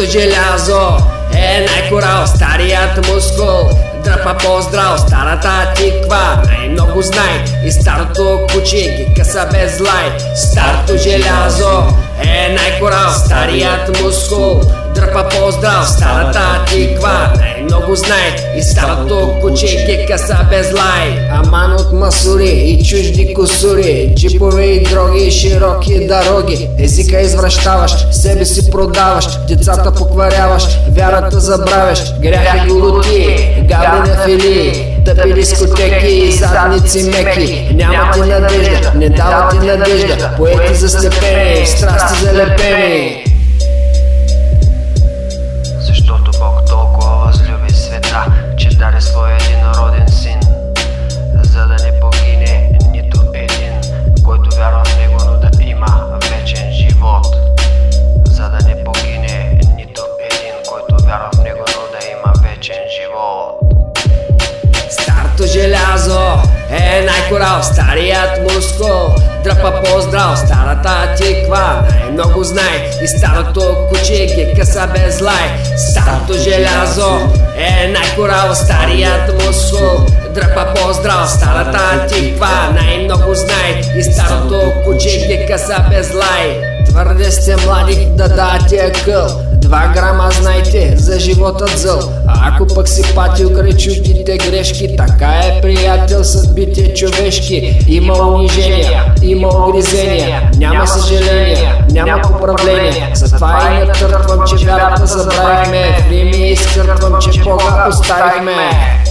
желязо е най-корал, старият мускул. Дръпа по-здрав, старата тиква Най-много знай. И старото куче ги къса без злай Старото желязо е най-корал, старият мускул. Дръпа по-здрав, старата тиква Най-много знай и старото куче ги къса без лай. Аман от масури и чужди косури. Джипове и дроги и широки дороги. Езика извращаваш, себе си продаваш Децата покваряваш, вярата забравяш Грях и голоти, гаври на фили. Тъпи дискотеки, задници меки. Няма ти надежда, не дава ти надежда. Поети заслепени, страсти залепени е най-корал, старият мускул. Дръпа по-здрав, старата тиква Най-много знай и старото куче ги къса без лай. Старото желязо. Е най-корал, старият мускул. Дръпа по-здрав, старата тиква Най-много знай и старото куче ги къса без лай. Твърде сте млади да дадете къл Два грама знайте за живота зъл А ако пък си патил край чуждите грешки Така е приятел съдбите човешки. Има унижения, има огризения Няма съжаления, няма поправления. Затова и не търпвам, че вярата забравихме. В Рими изкъртвам, че Бога оставихме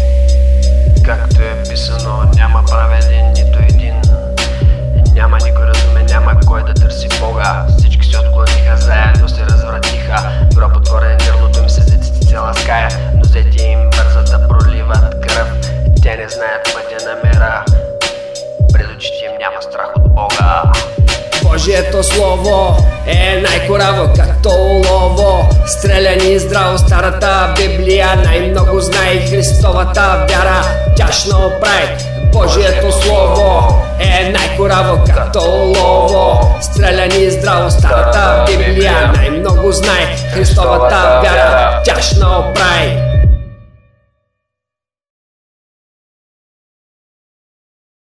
пътя на. Пред очите им няма страх от Бога. Божието слово е най-кораво като олово Стреляни здраво старата Библия. Най-много знае Христовата вяра. Тяшно оправи Божието слово е най-кораво като олово Стреляни здраво старата Библия. Най-много знае Христовата вяра. Тяшно оправи